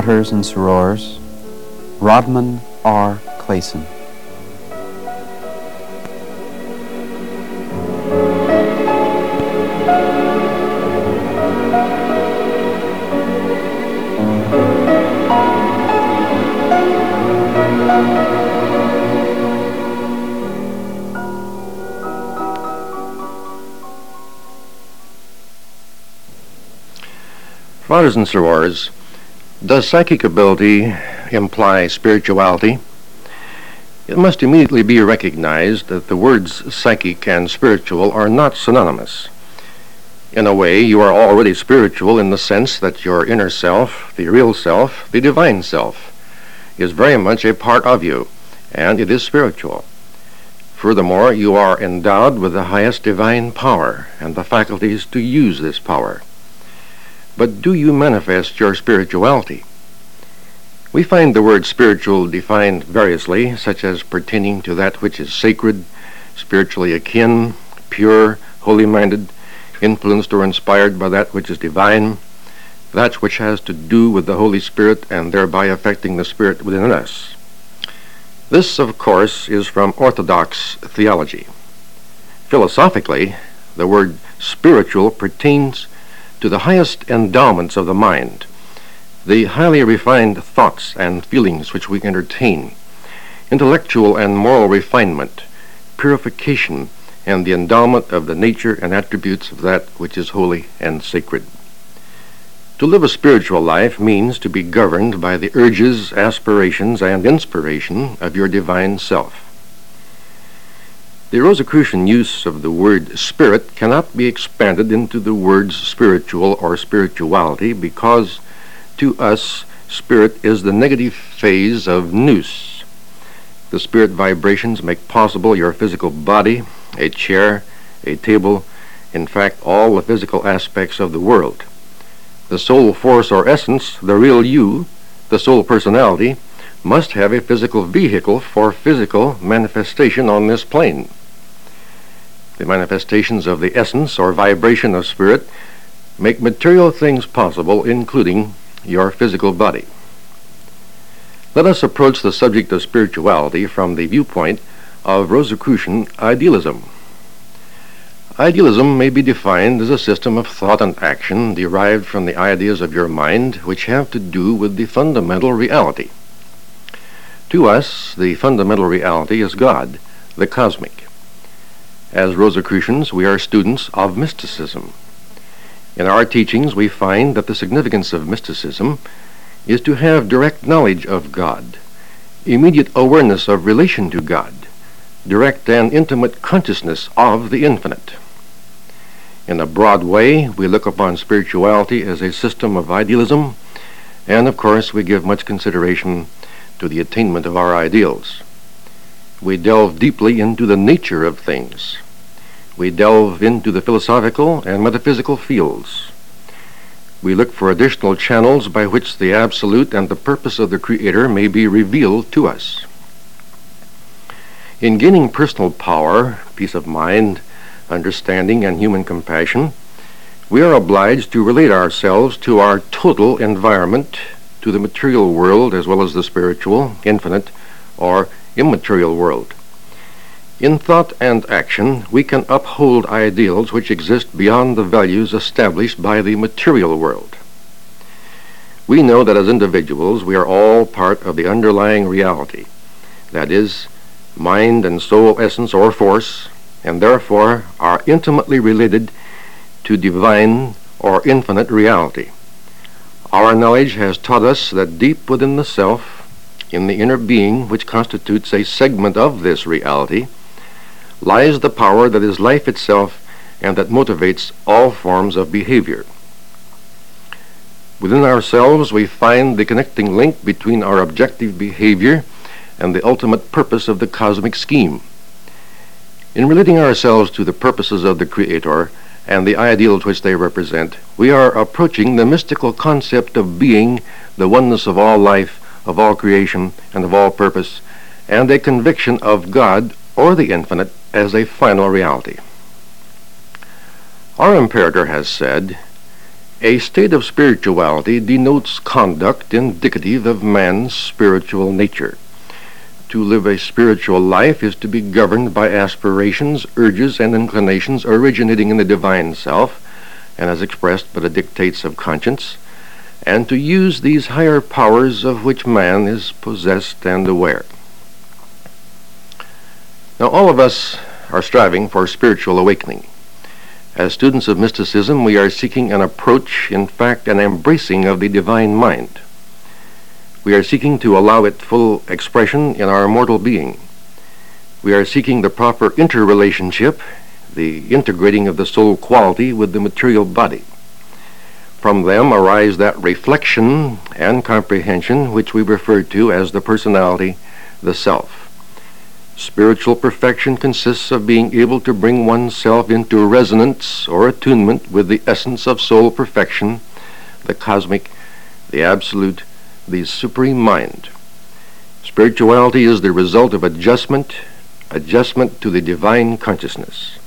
Fratres and Sorors, Rodman R. Clayson. Fathers and sorors, does psychic ability imply spirituality? It must immediately be recognized that the words psychic and spiritual are not synonymous. In a way, you are already spiritual in the sense that your inner self, the real self, the divine self, is very much a part of you, and it is spiritual. Furthermore, you are endowed with the highest divine power and the faculties to use this power. But do you manifest your spirituality? We find the word spiritual defined variously, such as pertaining to that which is sacred, spiritually akin, pure, holy minded, influenced or inspired by that which is divine, that which has to do with the Holy Spirit and thereby affecting the Spirit within us. This, of course, is from Orthodox theology. Philosophically, the word spiritual pertains to the highest endowments of the mind, the highly refined thoughts and feelings which we entertain, intellectual and moral refinement, purification, and the endowment of the nature and attributes of that which is holy and sacred. To live a spiritual life means to be governed by the urges, aspirations, and inspiration of your divine self. The Rosicrucian use of the word spirit cannot be expanded into the words spiritual or spirituality because to us spirit is the negative phase of nous. The spirit vibrations make possible your physical body, a chair, a table, in fact, all the physical aspects of the world. The soul force or essence, the real you, the soul personality, must have a physical vehicle for physical manifestation on this plane the manifestations of the essence or vibration of spirit, make material things possible, including your physical body. Let us approach the subject of spirituality from the viewpoint of Rosicrucian idealism. Idealism may be defined as a system of thought and action derived from the ideas of your mind which have to do with the fundamental reality. To us, the fundamental reality is God, the cosmic. As Rosicrucians, we are students of mysticism. In our teachings, we find that the significance of mysticism is to have direct knowledge of God, immediate awareness of relation to God, direct and intimate consciousness of the infinite. In a broad way, we look upon spirituality as a system of idealism, and of course, we give much consideration to the attainment of our ideals. We delve deeply into the nature of things. We delve into the philosophical and metaphysical fields. We look for additional channels by which the absolute and the purpose of the Creator may be revealed to us. In gaining personal power, peace of mind, understanding, and human compassion, we are obliged to relate ourselves to our total environment, to the material world as well as the spiritual, infinite, or immaterial world. In thought and action, we can uphold ideals which exist beyond the values established by the material world. We know that as individuals, we are all part of the underlying reality, that is, mind and soul essence or force, and therefore are intimately related to divine or infinite reality. Our knowledge has taught us that deep within the self, in the inner being which constitutes a segment of this reality, lies the power that is life itself and that motivates all forms of behavior. Within ourselves, we find the connecting link between our objective behavior and the ultimate purpose of the cosmic scheme. In relating ourselves to the purposes of the Creator and the ideals which they represent, we are approaching the mystical concept of being the oneness of all life of all creation and of all purpose, and a conviction of God or the infinite as a final reality. Our imperator has said, A state of spirituality denotes conduct indicative of man's spiritual nature. To live a spiritual life is to be governed by aspirations, urges, and inclinations originating in the divine self, and as expressed by the dictates of conscience, and to use these higher powers of which man is possessed and aware. Now, all of us are striving for spiritual awakening. As students of mysticism, we are seeking an approach, in fact, an embracing of the divine mind. We are seeking to allow it full expression in our mortal being. We are seeking the proper interrelationship, the integrating of the soul quality with the material body. From them arise that reflection and comprehension which we refer to as the personality, the self. Spiritual perfection consists of being able to bring oneself into resonance or attunement with the essence of soul perfection, the cosmic, the absolute, the supreme mind. Spirituality is the result of adjustment, adjustment to the divine consciousness.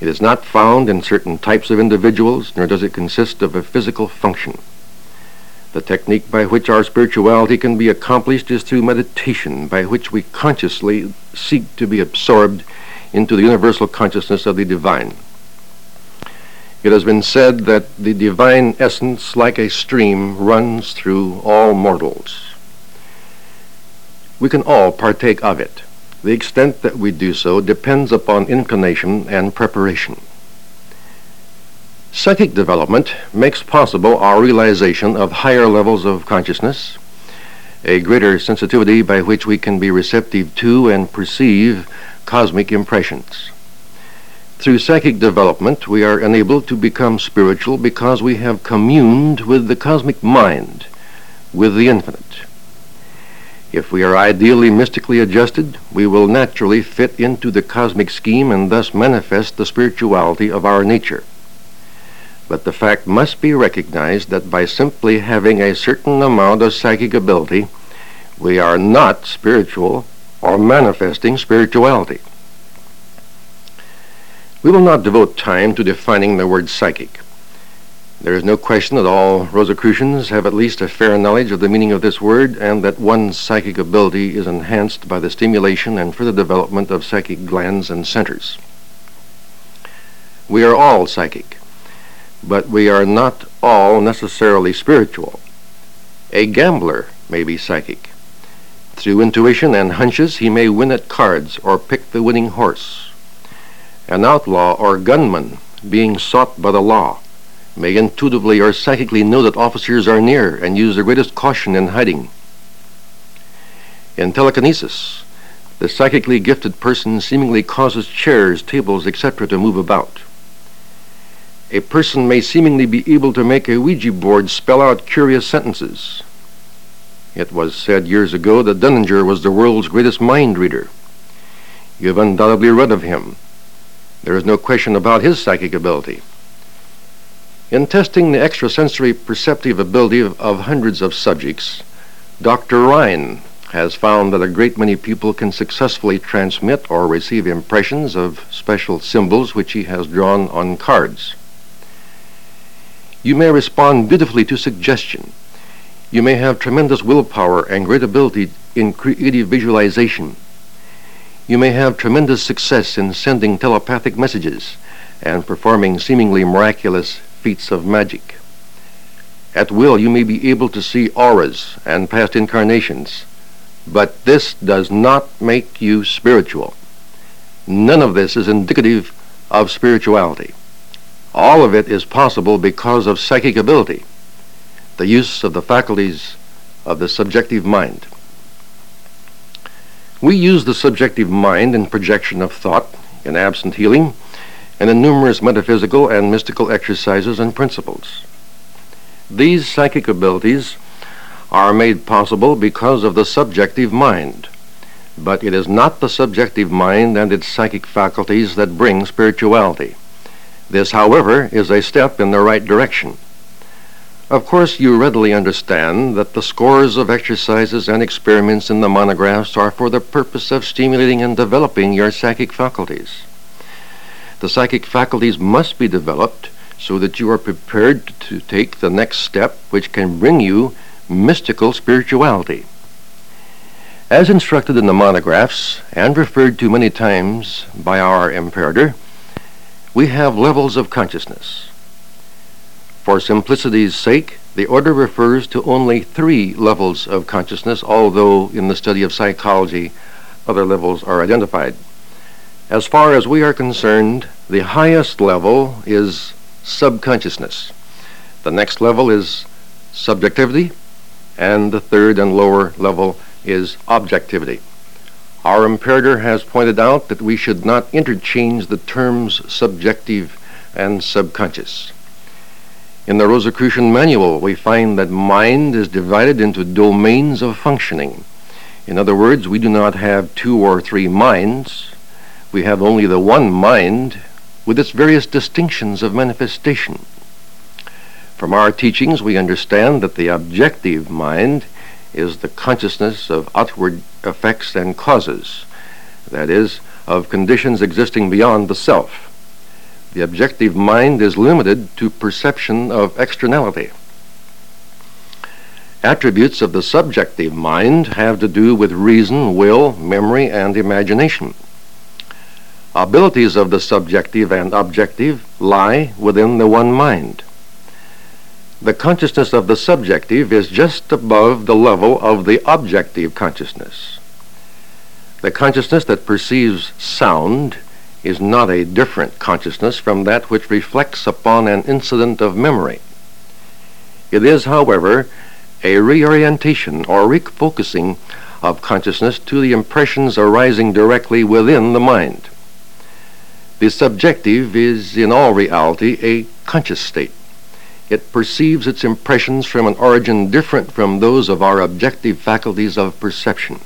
It is not found in certain types of individuals, nor does it consist of a physical function. The technique by which our spirituality can be accomplished is through meditation, by which we consciously seek to be absorbed into the universal consciousness of the divine. It has been said that the divine essence, like a stream, runs through all mortals. We can all partake of it. The extent that we do so depends upon inclination and preparation. Psychic development makes possible our realization of higher levels of consciousness, a greater sensitivity by which we can be receptive to and perceive cosmic impressions. Through psychic development, we are enabled to become spiritual because we have communed with the cosmic mind, with the infinite. If we are ideally mystically adjusted, we will naturally fit into the cosmic scheme and thus manifest the spirituality of our nature. But the fact must be recognized that by simply having a certain amount of psychic ability, we are not spiritual or manifesting spirituality. We will not devote time to defining the word psychic. There is no question that all Rosicrucians have at least a fair knowledge of the meaning of this word and that one's psychic ability is enhanced by the stimulation and further development of psychic glands and centers. We are all psychic, but we are not all necessarily spiritual. A gambler may be psychic. Through intuition and hunches, he may win at cards or pick the winning horse. An outlaw or gunman being sought by the law may intuitively or psychically know that officers are near and use the greatest caution in hiding. In telekinesis, the psychically gifted person seemingly causes chairs, tables, etc. to move about. A person may seemingly be able to make a Ouija board spell out curious sentences. It was said years ago that Dunninger was the world's greatest mind reader. You have undoubtedly read of him. There is no question about his psychic ability. In testing the extrasensory perceptive ability of, of, hundreds of subjects, Dr. Rhine has found that a great many people can successfully transmit or receive impressions of special symbols which he has drawn on cards. You may respond beautifully to suggestion. You may have tremendous willpower and great ability in creative visualization. You may have tremendous success in sending telepathic messages and performing seemingly miraculous feats of magic. At will, you may be able to see auras and past incarnations, but this does not make you spiritual. None of this is indicative of spirituality. All of it is possible because of psychic ability, the use of the faculties of the subjective mind. We use the subjective mind in projection of thought, in absent healing, and in numerous metaphysical and mystical exercises and principles. These psychic abilities are made possible because of the subjective mind, but it is not the subjective mind and its psychic faculties that bring spirituality. This, however, is a step in the right direction. Of course, you readily understand that the scores of exercises and experiments in the monographs are for the purpose of stimulating and developing your psychic faculties. The psychic faculties must be developed so that you are prepared to take the next step which can bring you mystical spirituality. As instructed in the monographs and referred to many times by our imperator, we have levels of consciousness. For simplicity's sake, the order refers to only three levels of consciousness, although in the study of psychology, other levels are identified. As far as we are concerned, the highest level is subconsciousness. The next level is subjectivity, and the third and lower level is objectivity. Our imperator has pointed out that we should not interchange the terms subjective and subconscious. In the Rosicrucian Manual, we find that mind is divided into domains of functioning. In other words, we do not have two or three minds. We have only the one mind with its various distinctions of manifestation. From our teachings, we understand that the objective mind is the consciousness of outward effects and causes, that is, of conditions existing beyond the self. The objective mind is limited to perception of externality. Attributes of the subjective mind have to do with reason, will, memory, and imagination. Abilities of the subjective and objective lie within the one mind. The consciousness of the subjective is just above the level of the objective consciousness. The consciousness that perceives sound is not a different consciousness from that which reflects upon an incident of memory. It is, however, a reorientation or refocusing of consciousness to the impressions arising directly within the mind. The subjective is in all reality a conscious state. It perceives its impressions from an origin different from those of our objective faculties of perception.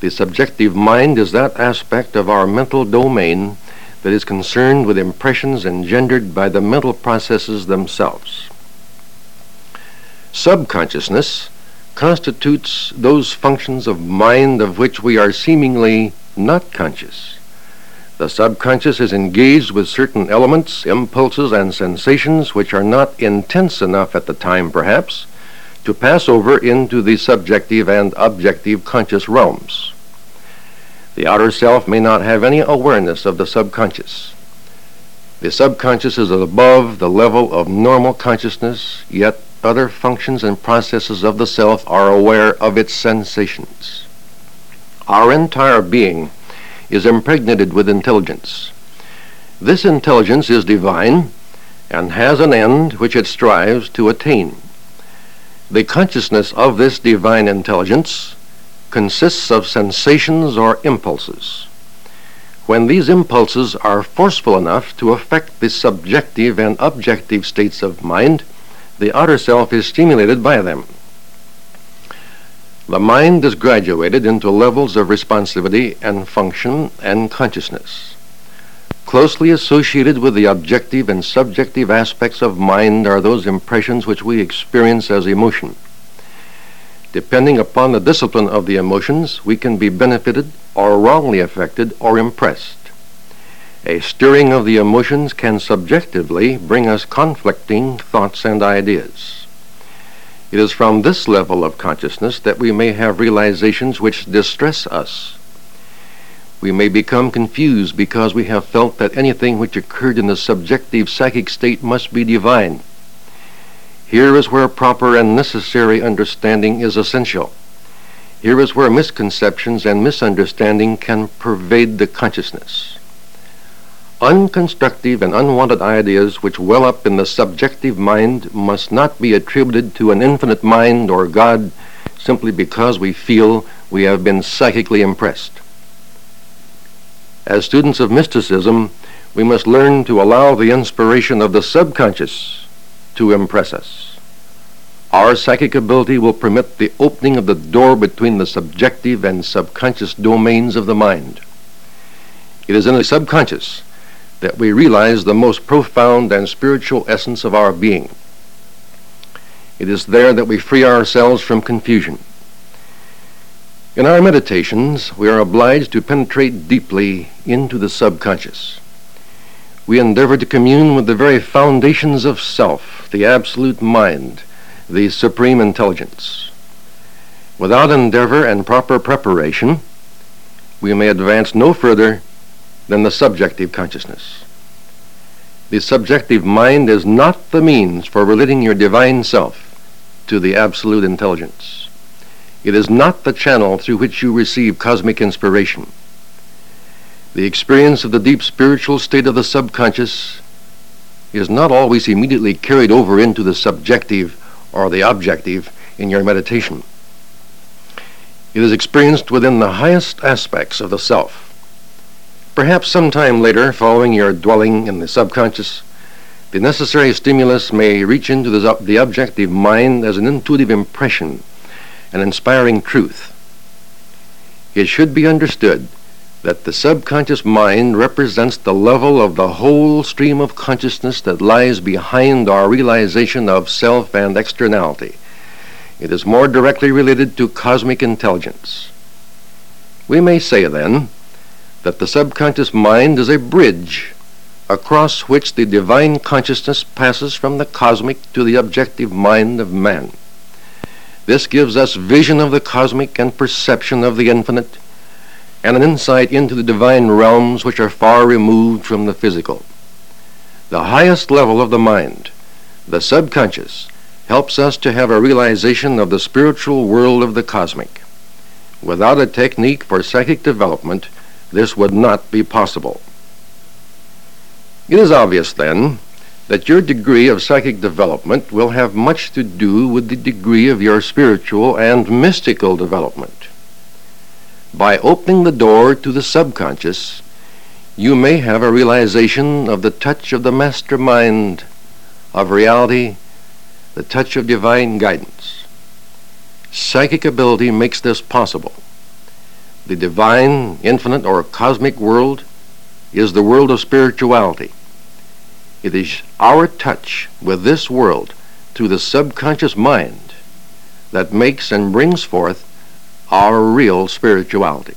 The subjective mind is that aspect of our mental domain that is concerned with impressions engendered by the mental processes themselves. Subconsciousness constitutes those functions of mind of which we are seemingly not conscious. The subconscious is engaged with certain elements, impulses, and sensations which are not intense enough at the time, perhaps, to pass over into the subjective and objective conscious realms. The outer self may not have any awareness of the subconscious. The subconscious is above the level of normal consciousness, yet other functions and processes of the self are aware of its sensations. Our entire being is impregnated with intelligence. This intelligence is divine and has an end which it strives to attain. The consciousness of this divine intelligence consists of sensations or impulses. When these impulses are forceful enough to affect the subjective and objective states of mind, the outer self is stimulated by them. The mind is graduated into levels of responsivity and function and consciousness. Closely associated with the objective and subjective aspects of mind are those impressions which we experience as emotion. Depending upon the discipline of the emotions, we can be benefited or wrongly affected or impressed. A stirring of the emotions can subjectively bring us conflicting thoughts and ideas. It is from this level of consciousness that we may have realizations which distress us. We may become confused because we have felt that anything which occurred in the subjective psychic state must be divine. Here is where proper and necessary understanding is essential. Here is where misconceptions and misunderstanding can pervade the consciousness. Unconstructive and unwanted ideas which well up in the subjective mind must not be attributed to an infinite mind or God simply because we feel we have been psychically impressed. As students of mysticism, we must learn to allow the inspiration of the subconscious to impress us. Our psychic ability will permit the opening of the door between the subjective and subconscious domains of the mind. It is in the subconscious that we realize the most profound and spiritual essence of our being. It is there that we free ourselves from confusion. In our meditations, we are obliged to penetrate deeply into the subconscious. we endeavor to commune with the very foundations of self, the absolute mind, the supreme intelligence. Without endeavor and proper preparation, we may advance no further than the subjective consciousness. The subjective mind is not the means for relating your divine self to the absolute intelligence. It is not the channel through which you receive cosmic inspiration. The experience of the deep spiritual state of the subconscious is not always immediately carried over into the subjective or the objective in your meditation. It is experienced within the highest aspects of the self. Perhaps some time later, following your dwelling in the subconscious, the necessary stimulus may reach into the, objective mind as an intuitive impression, an inspiring truth. It should be understood that the subconscious mind represents the level of the whole stream of consciousness that lies behind our realization of self and externality. It is more directly related to cosmic intelligence. We may say, then, that the subconscious mind is a bridge across which the divine consciousness passes from the cosmic to the objective mind of man. This gives us vision of the cosmic and perception of the infinite, and an insight into the divine realms which are far removed from the physical. The highest level of the mind, the subconscious, helps us to have a realization of the spiritual world of the cosmic. Without a technique for psychic development, this would not be possible. It is obvious, then, that your degree of psychic development will have much to do with the degree of your spiritual and mystical development. By opening the door to the subconscious, you may have a realization of the touch of the mastermind of reality, the touch of divine guidance. Psychic ability makes this possible. The divine, infinite, or cosmic world is the world of spirituality. It is our touch with this world through the subconscious mind that makes and brings forth our real spirituality.